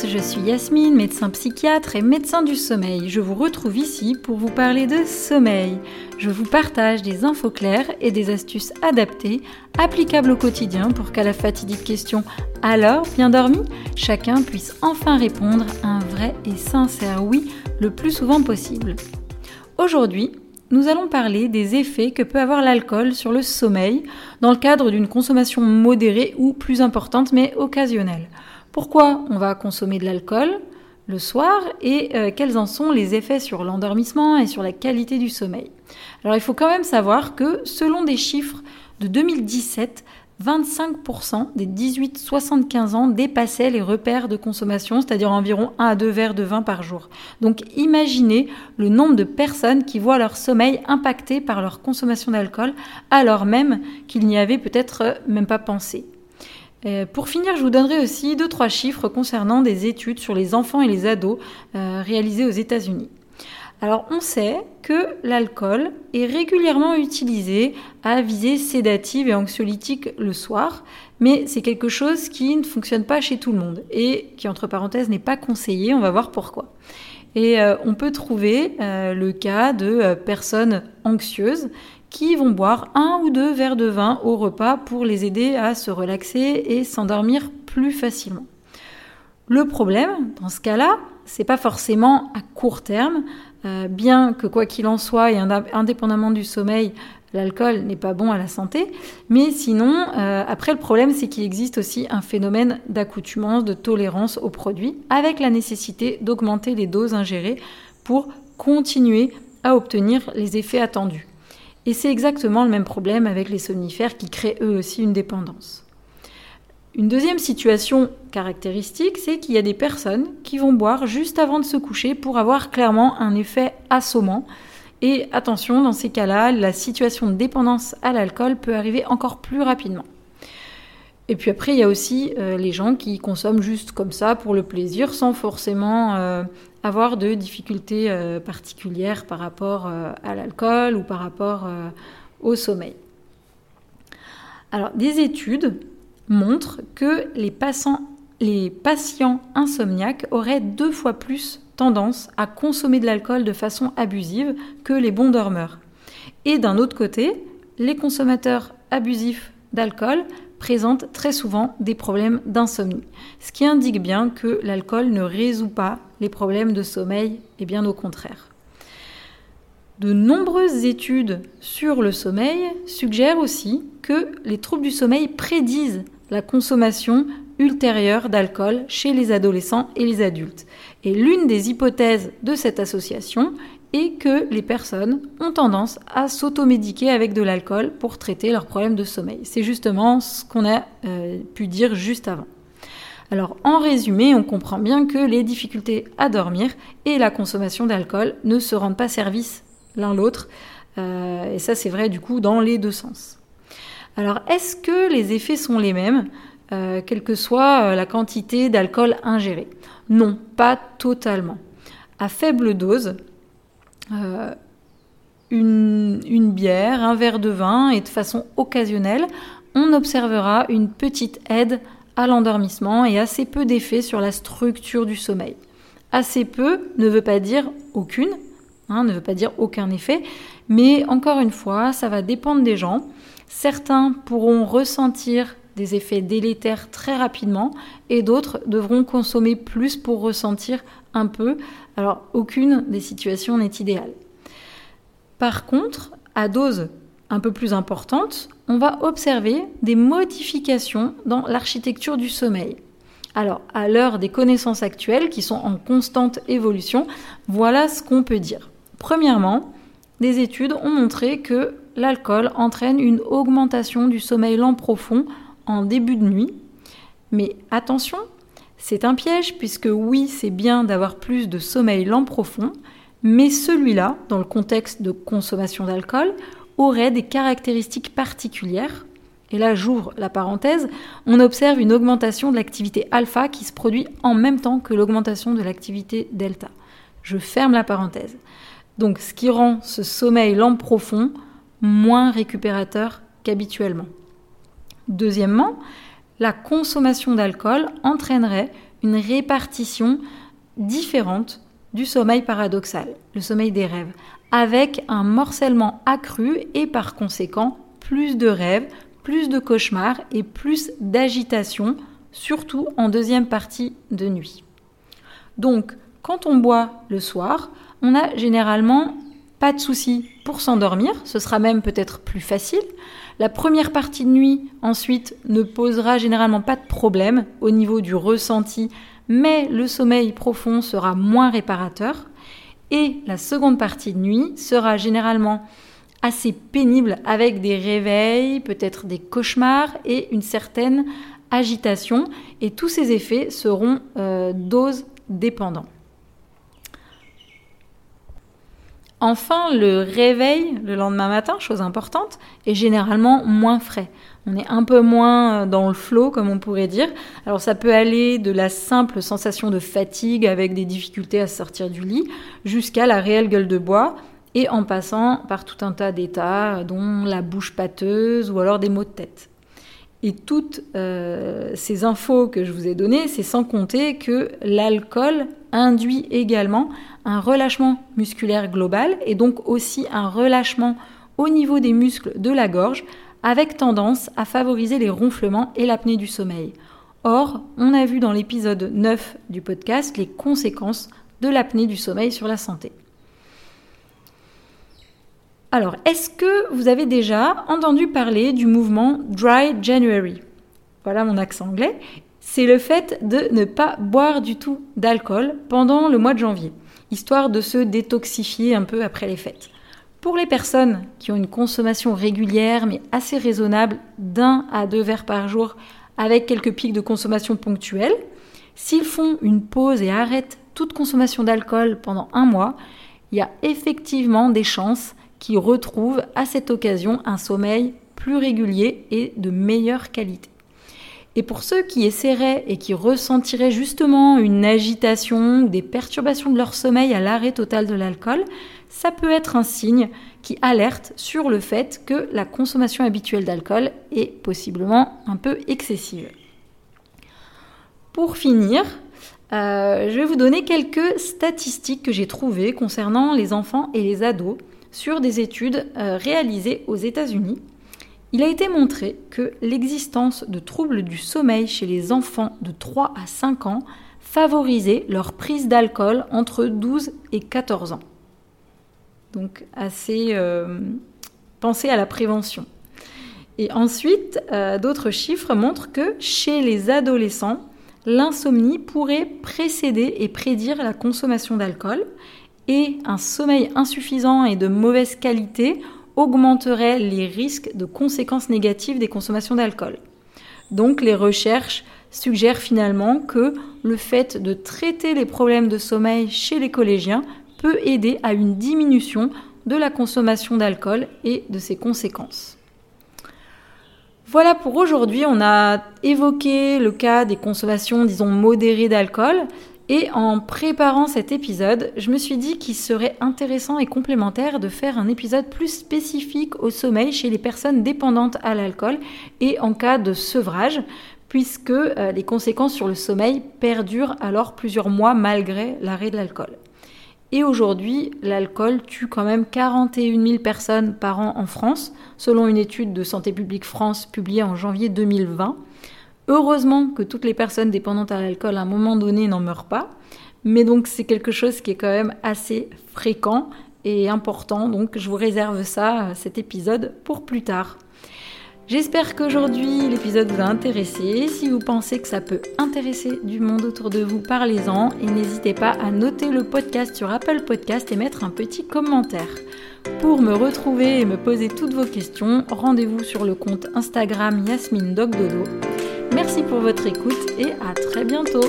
je suis Yasmine, médecin psychiatre et médecin du sommeil. Je vous retrouve ici pour vous parler de sommeil. Je vous partage des infos claires et des astuces adaptées, applicables au quotidien pour qu'à la fatidique question Alors, bien dormi? chacun puisse enfin répondre un vrai et sincère oui le plus souvent possible. Aujourd'hui, nous allons parler des effets que peut avoir l'alcool sur le sommeil dans le cadre d'une consommation modérée ou plus importante mais occasionnelle. Pourquoi on va consommer de l'alcool le soir et euh, quels en sont les effets sur l'endormissement et sur la qualité du sommeil? Alors il faut quand même savoir que selon des chiffres de 2017, 25% des 18-75 ans dépassaient les repères de consommation, c'est-à-dire environ 1 à 2 verres de vin par jour. Donc imaginez le nombre de personnes qui voient leur sommeil impacté par leur consommation d'alcool alors même qu'ils n'y avaient peut-être même pas pensé. Euh, pour finir, je vous donnerai aussi deux trois chiffres concernant des études sur les enfants et les ados euh, réalisées aux États-Unis. Alors on sait que l'alcool est régulièrement utilisé à visée sédative et anxiolytique le soir, mais c'est quelque chose qui ne fonctionne pas chez tout le monde et qui entre parenthèses n'est pas conseillé, on va voir pourquoi. Et euh, on peut trouver le cas de personnes anxieuses qui vont boire un ou deux verres de vin au repas pour les aider à se relaxer et s'endormir plus facilement. Le problème, dans ce cas-là, c'est pas forcément à court terme, euh, bien que quoi qu'il en soit et indépendamment du sommeil, l'alcool n'est pas bon à la santé, mais sinon, euh, après le problème, c'est qu'il existe aussi un phénomène d'accoutumance, de tolérance aux produits, avec la nécessité d'augmenter les doses ingérées pour continuer à obtenir les effets attendus. Et c'est exactement le même problème avec les somnifères qui créent eux aussi une dépendance. Une deuxième situation caractéristique, c'est qu'il y a des personnes qui vont boire juste avant de se coucher pour avoir clairement un effet assommant. Et attention, dans ces cas-là, la situation de dépendance à l'alcool peut arriver encore plus rapidement. Et puis après, il y a aussi euh, les gens qui consomment juste comme ça pour le plaisir, sans forcément euh, avoir de difficultés euh, particulières par rapport à l'alcool ou par rapport au sommeil. Alors, des études montrent que les, les patients insomniaques auraient deux fois plus tendance à consommer de l'alcool de façon abusive que les bons dormeurs. Et d'un autre côté, les consommateurs abusifs d'alcool présentent très souvent des problèmes d'insomnie, ce qui indique bien que l'alcool ne résout pas les problèmes de sommeil, et bien au contraire. De nombreuses études sur le sommeil suggèrent aussi que les troubles du sommeil prédisent la consommation ultérieure d'alcool chez les adolescents et les adultes. Et l'une des hypothèses de cette association et que les personnes ont tendance à s'automédiquer avec de l'alcool pour traiter leurs problèmes de sommeil. C'est justement ce qu'on a euh, pu dire juste avant. Alors en résumé, on comprend bien que les difficultés à dormir et la consommation d'alcool ne se rendent pas service l'un l'autre. Euh, et ça c'est vrai du coup dans les deux sens. Alors est-ce que les effets sont les mêmes, euh, quelle que soit la quantité d'alcool ingérée Non, pas totalement. À faible dose, euh, une, bière, un verre de vin et de façon occasionnelle, on observera une petite aide à l'endormissement et assez peu d'effet sur la structure du sommeil. Assez peu ne veut pas dire aucune, hein, ne veut pas dire aucun effet, mais encore une fois, ça va dépendre des gens. Certains pourront ressentir des effets délétères très rapidement et d'autres devront consommer plus pour ressentir un peu. Alors aucune des situations n'est idéale. Par contre, à dose un peu plus importante, on va observer des modifications dans l'architecture du sommeil. Alors, à l'heure des connaissances actuelles qui sont en constante évolution, voilà ce qu'on peut dire. Premièrement, des études ont montré que l'alcool entraîne une augmentation du sommeil lent profond en début de nuit. Mais attention, c'est un piège puisque oui, c'est bien d'avoir plus de sommeil lent profond, mais celui-là, dans le contexte de consommation d'alcool, aurait des caractéristiques particulières. Et là, j'ouvre la parenthèse, on observe une augmentation de l'activité alpha qui se produit en même temps que l'augmentation de l'activité delta. Je ferme la parenthèse. Donc, ce qui rend ce sommeil lent profond moins récupérateur qu'habituellement. Deuxièmement, la consommation d'alcool entraînerait une répartition différente du sommeil paradoxal, le sommeil des rêves, avec un morcellement accru et par conséquent plus de rêves, plus de cauchemars et plus d'agitation, surtout en deuxième partie de nuit. Donc, quand on boit le soir, on a généralement pas de souci pour s'endormir, ce sera même peut-être plus facile. La première partie de nuit, ensuite, ne posera généralement pas de problème au niveau du ressenti, mais le sommeil profond sera moins réparateur. Et la seconde partie de nuit sera généralement assez pénible avec des réveils, peut-être des cauchemars et une certaine agitation. Et tous ces effets seront euh, dose dépendants. Enfin, le réveil le lendemain matin, chose importante, est généralement moins frais. On est un peu moins dans le flot, comme on pourrait dire. Alors ça peut aller de la simple sensation de fatigue avec des difficultés à sortir du lit, jusqu'à la réelle gueule de bois, et en passant par tout un tas d'états, dont la bouche pâteuse ou alors des maux de tête. Et toutes euh, ces infos que je vous ai données, c'est sans compter que l'alcool induit également un relâchement musculaire global et donc aussi un relâchement au niveau des muscles de la gorge avec tendance à favoriser les ronflements et l'apnée du sommeil. Or, on a vu dans l'épisode 9 du podcast les conséquences de l'apnée du sommeil sur la santé. Alors, est-ce que vous avez déjà entendu parler du mouvement Dry January? Voilà mon accent anglais. C'est le fait de ne pas boire du tout d'alcool pendant le mois de janvier, histoire de se détoxifier un peu après les fêtes. Pour les personnes qui ont une consommation régulière mais assez raisonnable d'un à deux verres par jour avec quelques pics de consommation ponctuels, s'ils font une pause et arrêtent toute consommation d'alcool pendant un mois, il y a effectivement des chances qui retrouvent à cette occasion un sommeil plus régulier et de meilleure qualité. Et pour ceux qui essaieraient et qui ressentiraient justement une agitation des perturbations de leur sommeil à l'arrêt total de l'alcool, ça peut être un signe qui alerte sur le fait que la consommation habituelle d'alcool est possiblement un peu excessive. Pour finir, euh, je vais vous donner quelques statistiques que j'ai trouvées concernant les enfants et les ados sur des études euh, réalisées aux États-Unis, il a été montré que l'existence de troubles du sommeil chez les enfants de 3 à 5 ans favorisait leur prise d'alcool entre 12 et 14 ans. Donc assez euh, pensez à la prévention. Et ensuite, euh, d'autres chiffres montrent que chez les adolescents, l'insomnie pourrait précéder et prédire la consommation d'alcool et un sommeil insuffisant et de mauvaise qualité augmenterait les risques de conséquences négatives des consommations d'alcool. Donc les recherches suggèrent finalement que le fait de traiter les problèmes de sommeil chez les collégiens peut aider à une diminution de la consommation d'alcool et de ses conséquences. Voilà pour aujourd'hui, on a évoqué le cas des consommations, disons, modérées d'alcool, et en préparant cet épisode, je me suis dit qu'il serait intéressant et complémentaire de faire un épisode plus spécifique au sommeil chez les personnes dépendantes à l'alcool et en cas de sevrage, puisque euh, les conséquences sur le sommeil perdurent alors plusieurs mois malgré l'arrêt de l'alcool. Et aujourd'hui, l'alcool tue quand même 41 000 personnes par an en France, selon une étude de Santé publique France publiée en janvier 2020. Heureusement que toutes les personnes dépendantes à l'alcool à un moment donné n'en meurent pas, mais donc c'est quelque chose qui est quand même assez fréquent et important, donc je vous réserve ça, euh, cet épisode, pour plus tard. J'espère qu'aujourd'hui l'épisode vous a intéressé. Si vous pensez que ça peut intéresser du monde autour de vous, parlez-en et n'hésitez pas à noter le podcast sur Apple Podcast et mettre un petit commentaire. Pour me retrouver et me poser toutes vos questions, rendez-vous sur le compte Instagram Yasmine Dogdodo. Merci pour votre écoute et à très bientôt